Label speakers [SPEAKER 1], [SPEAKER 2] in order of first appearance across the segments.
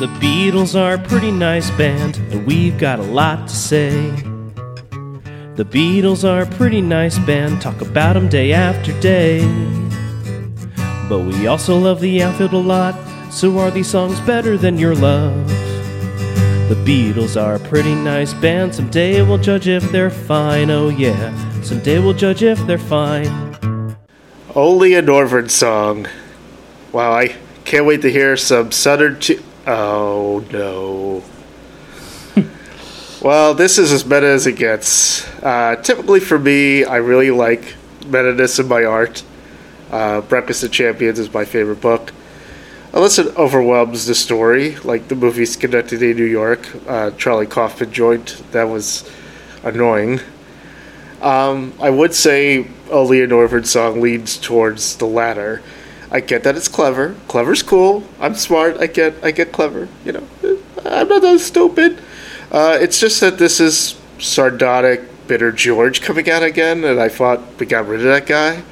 [SPEAKER 1] The Beatles are a pretty nice band, and we've got a lot to say. The Beatles are a pretty nice band, talk about 'em day after day. But we also love the outfield a lot, so are these songs better than your love? The Beatles are a pretty nice band, someday we'll judge if they're fine, oh yeah, someday we'll judge if they're fine.
[SPEAKER 2] Only a Northern song. Wow, I can't wait to hear some Southern. Ch- oh no. well, this is as meta as it gets. Uh, typically for me, I really like meta-ness in my art. Uh, Breakfast of Champions is my favorite book. Unless it overwhelms the story, like the movie Synecdoche, New York, uh, Charlie Kaufman joint, that was annoying. Um, I would say a Northern song leads towards the latter. I get that it's clever. Clever's cool. I'm smart. I get I get clever. You know, I'm not that stupid. Uh, it's just that this is sardonic, bitter George coming out again, and I thought we got rid of that guy.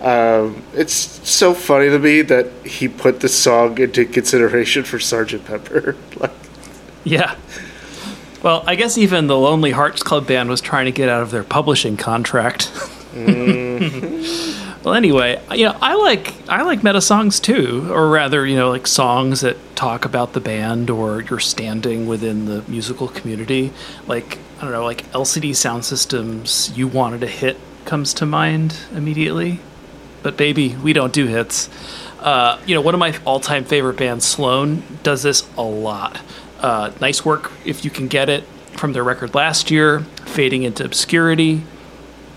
[SPEAKER 2] Um, it's so funny to me that he put the song into consideration for Sergeant Pepper. like,
[SPEAKER 3] Yeah. Well, I guess even the Lonely Hearts Club Band was trying to get out of their publishing contract. well, anyway, you know, I like I like meta songs too, or rather, you know, like songs that talk about the band or your standing within the musical community. Like I don't know, like LCD Sound Systems, "You Wanted a Hit" comes to mind immediately. But baby, we don't do hits. Uh, you know, one of my all-time favorite bands, Sloan, does this a lot. Uh, nice work if you can get it from their record last year, Fading into Obscurity.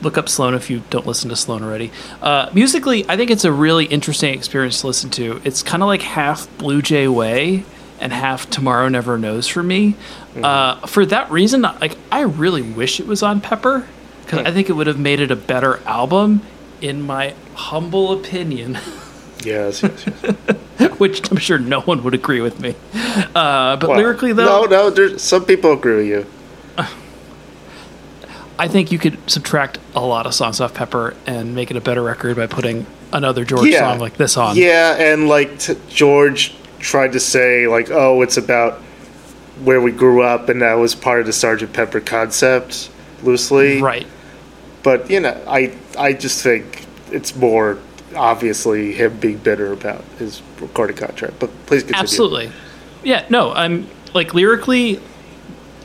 [SPEAKER 3] Look up Sloan if you don't listen to Sloan already. Uh, musically, I think it's a really interesting experience to listen to. It's kind of like half Blue Jay Way and half Tomorrow Never Knows for me. Uh, for that reason, like I really wish it was on Pepper because I think it would have made it a better album, in my humble opinion.
[SPEAKER 2] yes, yes, yes.
[SPEAKER 3] which I'm sure no one would agree with me. Uh, but
[SPEAKER 2] Well,
[SPEAKER 3] lyrically, though,
[SPEAKER 2] no, no. There's some people agree with you.
[SPEAKER 3] I think you could subtract a lot of songs off Pepper and make it a better record by putting another George
[SPEAKER 2] yeah.
[SPEAKER 3] song like this on.
[SPEAKER 2] Yeah, and like t- George tried to say like, oh, it's about where we grew up, and that was part of the Sergeant Pepper concept, loosely.
[SPEAKER 3] Right.
[SPEAKER 2] But you know, I I just think it's more obviously him being bitter about his recording contract. But please continue.
[SPEAKER 3] Absolutely. Yeah, no, I'm like lyrically,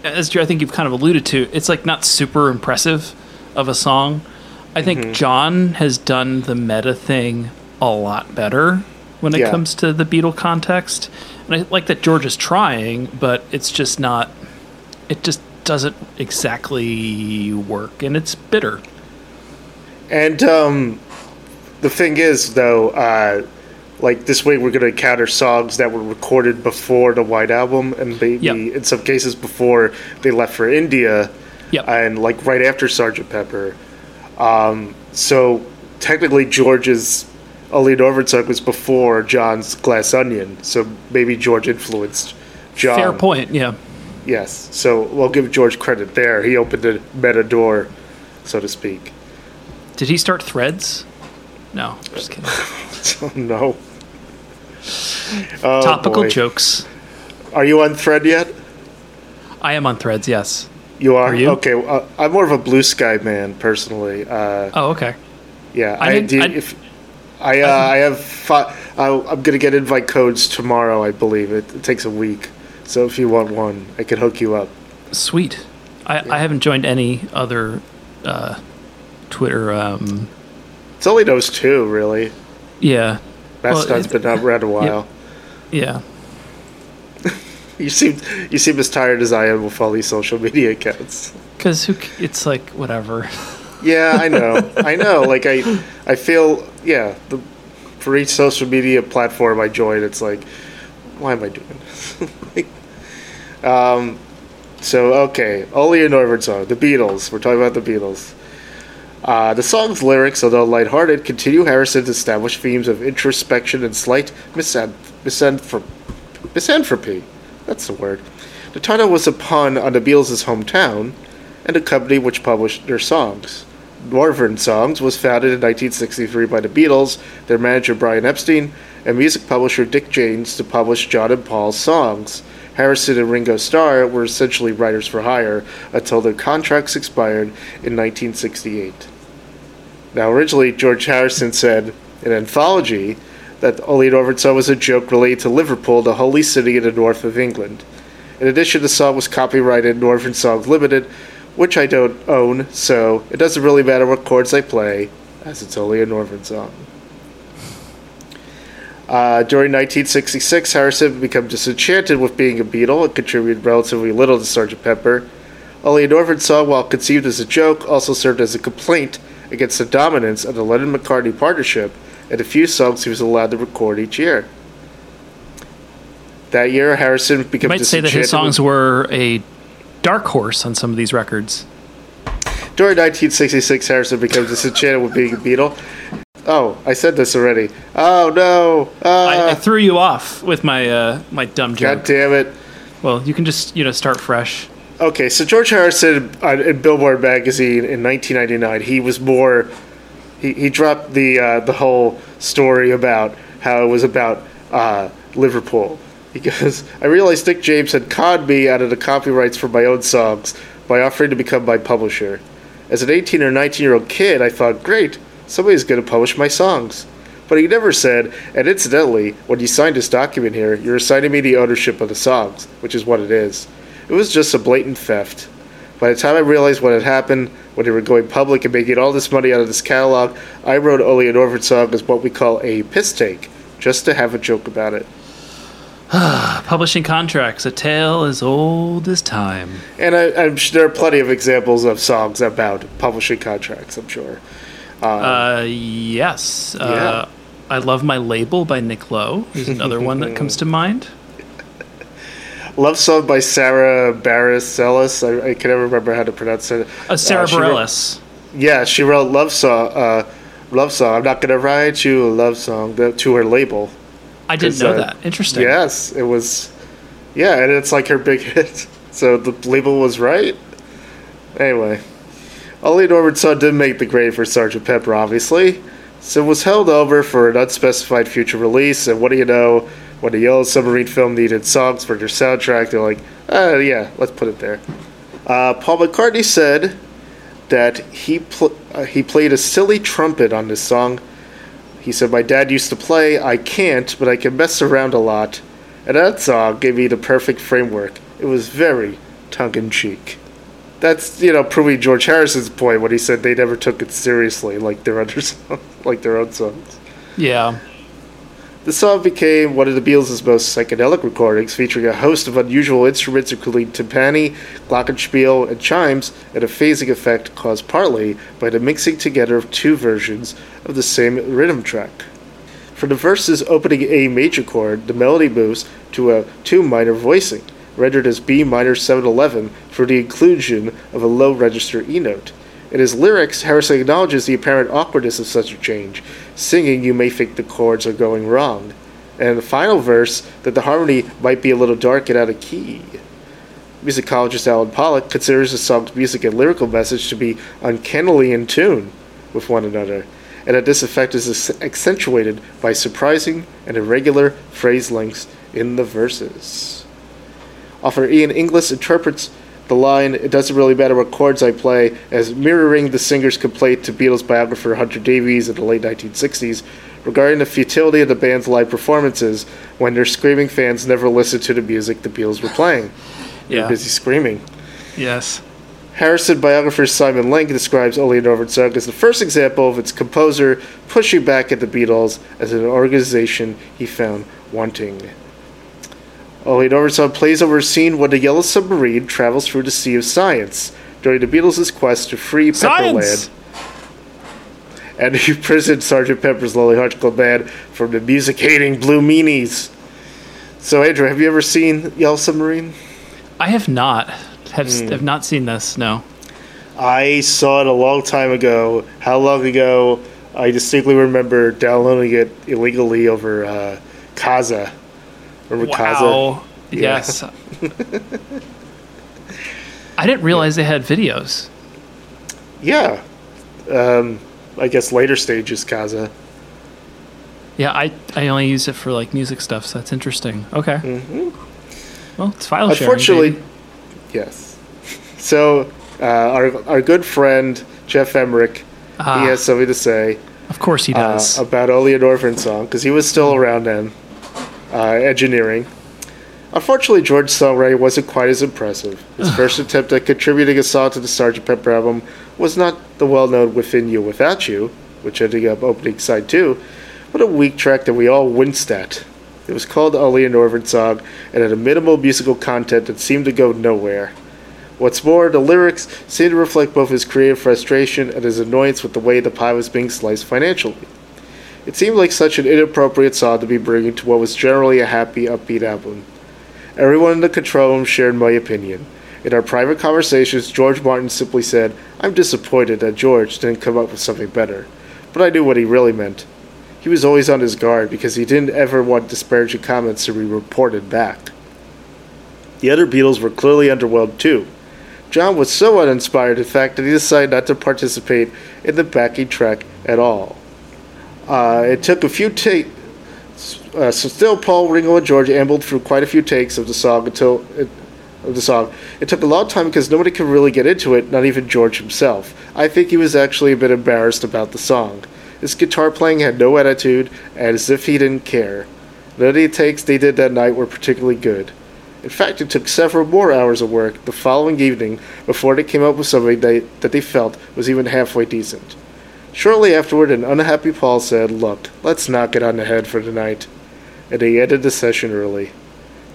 [SPEAKER 3] as I think you've kind of alluded to, it's like not super impressive of a song. I think
[SPEAKER 2] Mm-hmm.
[SPEAKER 3] John has done the meta thing a lot better when it
[SPEAKER 2] Yeah.
[SPEAKER 3] comes to the Beatle context. And I like that George is trying, but it's just not, it just doesn't exactly work and it's bitter.
[SPEAKER 2] And um, the thing is, though, uh, like this way, we're going to encounter songs that were recorded before the White Album, and maybe
[SPEAKER 3] Yep.
[SPEAKER 2] in some cases before they left for India,
[SPEAKER 3] Yep.
[SPEAKER 2] and like right after Sergeant Pepper. Um, so technically, George's Northern song was before John's Glass Onion. So maybe George influenced John.
[SPEAKER 3] Fair point, yeah.
[SPEAKER 2] Yes. So we'll give George credit there. He opened a meta door, so to speak.
[SPEAKER 3] Did he start Threads? No, just kidding.
[SPEAKER 2] So no. Oh,
[SPEAKER 3] Topical
[SPEAKER 2] boy.
[SPEAKER 3] jokes.
[SPEAKER 2] Are you on Thread yet?
[SPEAKER 3] I am on Threads, yes.
[SPEAKER 2] You are.
[SPEAKER 3] Are you?
[SPEAKER 2] Okay. Uh, I'm more of a Bluesky man personally. Uh,
[SPEAKER 3] Oh, okay.
[SPEAKER 2] yeah.
[SPEAKER 3] I
[SPEAKER 2] I, do.
[SPEAKER 3] I-
[SPEAKER 2] if I uh, I have fi- I, I'm gonna get invite codes tomorrow. I believe it, it takes a week. So if you want one, I could hook you up.
[SPEAKER 3] Sweet. I, I haven't joined any other uh, Twitter. Um,
[SPEAKER 2] It's only those two, really.
[SPEAKER 3] Yeah.
[SPEAKER 2] Mastodon's
[SPEAKER 3] Well,
[SPEAKER 2] been out around a while.
[SPEAKER 3] Yeah.
[SPEAKER 2] You seem you seem as tired as I am with all these social media accounts.
[SPEAKER 3] Because who? It's like whatever.
[SPEAKER 2] Yeah, I know. I know. Like I, I feel yeah. The, for each social media platform I join, it's like, why am I doing this? like, um, so okay, only a Northern song, the Beatles. We're talking about the Beatles. Uh, the song's lyrics, although lighthearted, continue Harrison's established themes of introspection and slight misan- misanthro- misanthropy. That's the word. The title was a pun on the Beatles' hometown and a company which published their songs. Northern Songs was founded in 1963 by the Beatles, their manager Brian Epstein, and music publisher Dick James to publish John and Paul's songs. Harrison and Ringo Starr were essentially writers for hire until their contracts expired in 1968. Now, originally, George Harrison said in Anthology that Orville song was a joke related to Liverpool, the holy city in the north of England. In addition, the song was copyrighted Northern Songs Limited, which I don't own, so it doesn't really matter what chords I play, as it's only a Northern song. Uh, during 1966, Harrison became disenchanted with being a Beatle and contributed relatively little to Sgt. Pepper. Only a Northern song, while conceived as a joke, also served as a complaint against the dominance of the Lennon McCartney partnership and the few songs he was allowed to record each year. That year, Harrison became
[SPEAKER 3] You might say that his songs were a dark horse on some of these records.
[SPEAKER 2] During 1966, Harrison became disenchanted with being a Beatle. Oh, I said this already. Oh no!
[SPEAKER 3] I, I
[SPEAKER 2] Uh,
[SPEAKER 3] threw you off with my uh, my dumb joke.
[SPEAKER 2] God damn it!
[SPEAKER 3] Well, you can just you know start fresh.
[SPEAKER 2] Okay, so George Harrison uh, in Billboard magazine in 1999, he was more. He, he dropped the uh, the whole story about how it was about uh, Liverpool because I realized Dick James had conned me out of the copyrights for my own songs by offering to become my publisher. As an 18 or 19 year old kid, I thought, great, somebody's going to publish my songs. But he never said, and incidentally, when you signed this document here, you're assigning me the ownership of the songs, which is what it is. It was just a blatant theft. By the time I realized what had happened, when they were going public and making all this money out of this catalog, I wrote Only a Northern song as what we call a piss take, just to have a joke about it.
[SPEAKER 3] Publishing contracts, a tale as old as time.
[SPEAKER 2] And I, I'm sure there are plenty of examples of songs about publishing contracts, I'm sure.
[SPEAKER 3] Uh, yes. Uh, I love my label by Nick Lowe. Is another one that comes to mind.
[SPEAKER 2] Love song by Sarah Barris Ellis. I, I can never remember how to pronounce it.
[SPEAKER 3] Uh, Sarah
[SPEAKER 2] she wrote-
[SPEAKER 3] Bareilles.
[SPEAKER 2] Yeah, she wrote love song. Uh, love song. I'm not gonna write you a love song to her label.
[SPEAKER 3] I didn't know
[SPEAKER 2] uh,
[SPEAKER 3] that. Interesting.
[SPEAKER 2] Yes, it was. Yeah, and it's like her big hit. So the label was right. Anyway, Only a Northern Song didn't make the grade for Sergeant Pepper, obviously. So it was held over for an unspecified future release. And what do you know? When the Yellow Submarine film needed songs for their soundtrack, they're like, uh, yeah, let's put it there. Uh, Paul McCartney said that he pl- uh, he played a silly trumpet on this song. He said, My dad used to play, I can't, but I can mess around a lot. And that song gave me the perfect framework. It was very tongue in cheek. That's, you know, proving George Harrison's point when he said they never took it seriously like their other songs, like their own songs.
[SPEAKER 3] Yeah.
[SPEAKER 2] The song became one of the Beatles' most psychedelic recordings, featuring a host of unusual instruments, including timpani, glockenspiel, and chimes, and a phasing effect caused partly by the mixing together of two versions of the same rhythm track. For the verse's opening A major chord, the melody moves to a two minor voicing, rendered as B minor 711 for the inclusion of a low register E note. In his lyrics, Harrison acknowledges the apparent awkwardness of such a change, singing you may think the chords are going wrong, and the final verse, that the harmony might be a little dark and out of key. Musicologist Alan Pollack considers the song's music and lyrical message to be uncannily in tune with one another, and that this effect is accentuated by surprising and irregular phrase lengths in the verses. Author Ian Inglis interprets the line, It doesn't really matter what chords I play, as mirroring the singer's complaint to Beatles biographer Hunter Davies in the late 1960s regarding the futility of the band's live performances when their screaming fans never listened to the music the Beatles were playing. They were busy screaming.
[SPEAKER 3] Yes.
[SPEAKER 2] Harrison biographer Simon Leng describes Only Northern Song as the first example of its composer pushing back at the Beatles as an organization he found wanting. Only Northern Song plays over a scene when the Yellow Submarine travels through the Sea of Science during the Beatles' quest to free
[SPEAKER 3] Science!
[SPEAKER 2] Pepperland and he imprisoned Sergeant Pepper's Lonely Hearts Club Band from the music-hating Blue Meanies. So, Andrew, have you ever seen Yellow Submarine?
[SPEAKER 3] I have not have
[SPEAKER 2] Hmm.
[SPEAKER 3] have not seen this. No.
[SPEAKER 2] I saw it a long time ago. How long ago? I distinctly remember downloading it illegally over uh, Kazaa. Remember Kazaa?
[SPEAKER 3] Wow.
[SPEAKER 2] Yeah.
[SPEAKER 3] Yes. I didn't realize they had videos.
[SPEAKER 2] Yeah. Um, I guess later stages Kazaa.
[SPEAKER 3] Yeah, I, I only use it for like music stuff, so that's interesting. Okay. Mm-hmm. Well, it's file sharing.
[SPEAKER 2] Unfortunately, yes. So uh, our our good friend Geoff Emerick,
[SPEAKER 3] Ah.
[SPEAKER 2] he has something to say
[SPEAKER 3] of course he
[SPEAKER 2] uh,
[SPEAKER 3] does.
[SPEAKER 2] about Only Northern song because he was still around then, uh, Uh, engineering. Unfortunately, George songwriting wasn't quite as impressive. His first attempt at contributing a song to the Sgt. Pepper album was not the well-known "Within You, Without You," which ended up opening side two, but a weak track that we all winced at. It was called Only Northern song and had a minimal musical content that seemed to go nowhere. What's more, the lyrics seemed to reflect both his creative frustration and his annoyance with the way the pie was being sliced financially. It seemed like such an inappropriate song to be bringing to what was generally a happy, upbeat album. Everyone in the control room shared my opinion. In our private conversations, George Martin simply said, I'm disappointed that George didn't come up with something better. But I knew what he really meant. He was always on his guard because he didn't ever want disparaging comments to be reported back. The other Beatles were clearly underwhelmed too. John was so uninspired, in fact, that he decided not to participate in the backing track at all. Uh, it took a few takes. Uh, so still, Paul, Ringo, and George ambled through quite a few takes of the song until it, of the song. It took a long time because nobody could really get into it, not even George himself. I think he was actually a bit embarrassed about the song. His guitar playing had no attitude, and as if he didn't care. None of the takes they did that night were particularly good. In fact, it took several more hours of work the following evening before they came up with something they, that they felt was even halfway decent. Shortly afterward, an unhappy Paul said, Look, let's knock it on the head for tonight. And they ended the session early.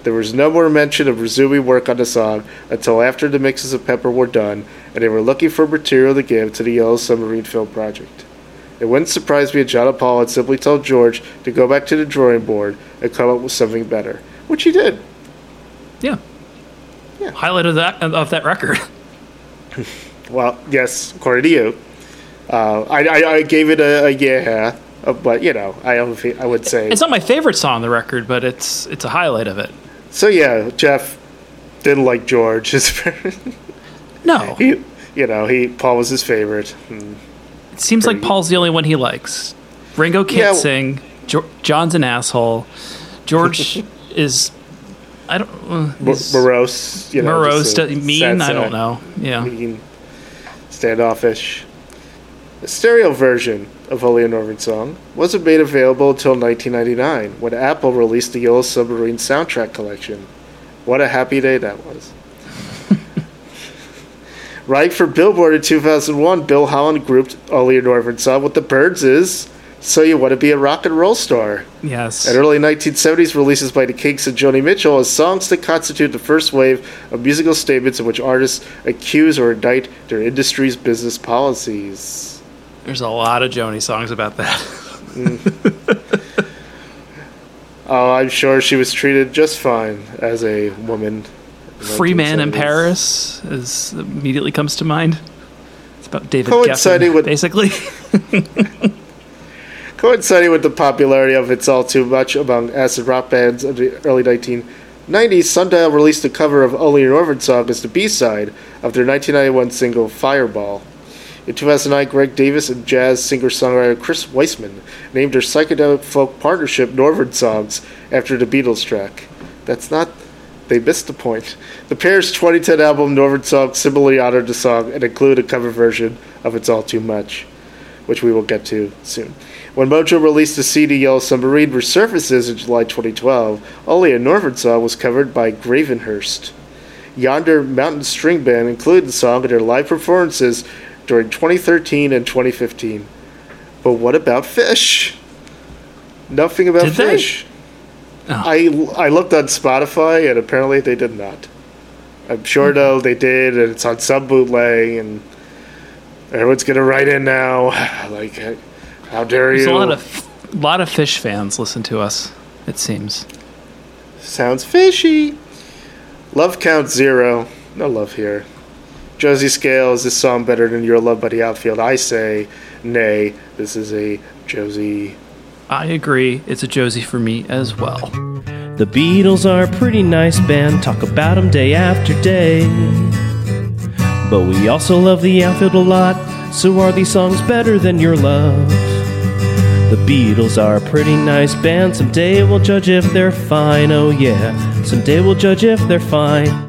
[SPEAKER 2] There was no more mention of resuming work on the song until after the mixes of Pepper were done and they were looking for material to give to the Yellow Submarine film project. It wouldn't surprise me if John and Paul had simply told George to go back to the drawing board and come up with something better, which he did.
[SPEAKER 3] yeah.
[SPEAKER 2] Yeah.
[SPEAKER 3] Highlight of that of that record.
[SPEAKER 2] Well, yes, according to you. Uh, I, I, I gave it a, a yeah, uh, but you know, I I would say
[SPEAKER 3] It's not my favorite song on the record, but it's it's a highlight of it.
[SPEAKER 2] so. Yeah, Geoff didn't like George.
[SPEAKER 3] No,
[SPEAKER 2] he, you know, he Paul was his favorite. Hmm.
[SPEAKER 3] it seems like Paul's the only one he likes. Ringo can't
[SPEAKER 2] Yeah.
[SPEAKER 3] sing. Jo- John's an asshole. George is, I don't. Uh,
[SPEAKER 2] morose, you know,
[SPEAKER 3] morose, mean. I don't know. Yeah.
[SPEAKER 2] mean, standoffish. The stereo version of Only Northern Song wasn't made available until 1999 when Apple released the Yellow Submarine soundtrack collection. What a happy day that was. right for Billboard in 2001, Bill Holland grouped Only Northern Song with the Byrds' is So You Want to Be a Rock and Roll Star.
[SPEAKER 3] Yes.
[SPEAKER 2] And early 1970s releases by the Kinks and Joni Mitchell as songs that constitute the first wave of musical statements in which artists accuse or indict their industry's business policies.
[SPEAKER 3] There's a lot of Joni songs about that. Mm.
[SPEAKER 2] Oh, I'm sure she was treated just fine as a woman.
[SPEAKER 3] Free Man in Paris is immediately comes to mind. It's about David
[SPEAKER 2] Coinciding
[SPEAKER 3] Geffen,
[SPEAKER 2] with-
[SPEAKER 3] basically.
[SPEAKER 2] Coinciding with the popularity of It's All Too Much among acid rock bands of the early 1990s, Sundial released a cover of Only Northern Song as the B-side of their 1991 single Fireball. In 2009, Greg Davis and jazz singer-songwriter Chris Weisman named their psychedelic folk partnership Northern Songs after the Beatles track. That's not... They missed the point. The pair's 2010 album Northern Songs similarly honored the song and included a cover version of It's All Too Much which we will get to soon. When Mojo released the CD Yellow Submarine resurfaces in July 2012, only a Northern song was covered by Gravenhurst. Yonder Mountain String Band included the song in their live performances during 2013 and 2015. But what about Phish? Nothing about
[SPEAKER 3] Did?
[SPEAKER 2] Phish.
[SPEAKER 3] Oh.
[SPEAKER 2] I, I looked on Spotify and apparently they did not. I'm sure hmm. though they did, and it's on some bootleg, and everyone's gonna write in now, like, how dare
[SPEAKER 3] There's
[SPEAKER 2] you?
[SPEAKER 3] a lot of lot of Phish fans listen to us. It seems.
[SPEAKER 2] Sounds fishy. Love count zero. No love here. Josie Scales, is this song better than Your Love by the Outfield? I say, nay. This is a Josie.
[SPEAKER 3] I agree. It's a Josie for me as well.
[SPEAKER 1] The Beatles are a pretty nice band, talk about them day after day. But we also love the outfield a lot, so are these songs better than your love? The Beatles are a pretty nice band. Someday we'll judge if they're fine. Oh, yeah. Someday we'll judge if they're fine.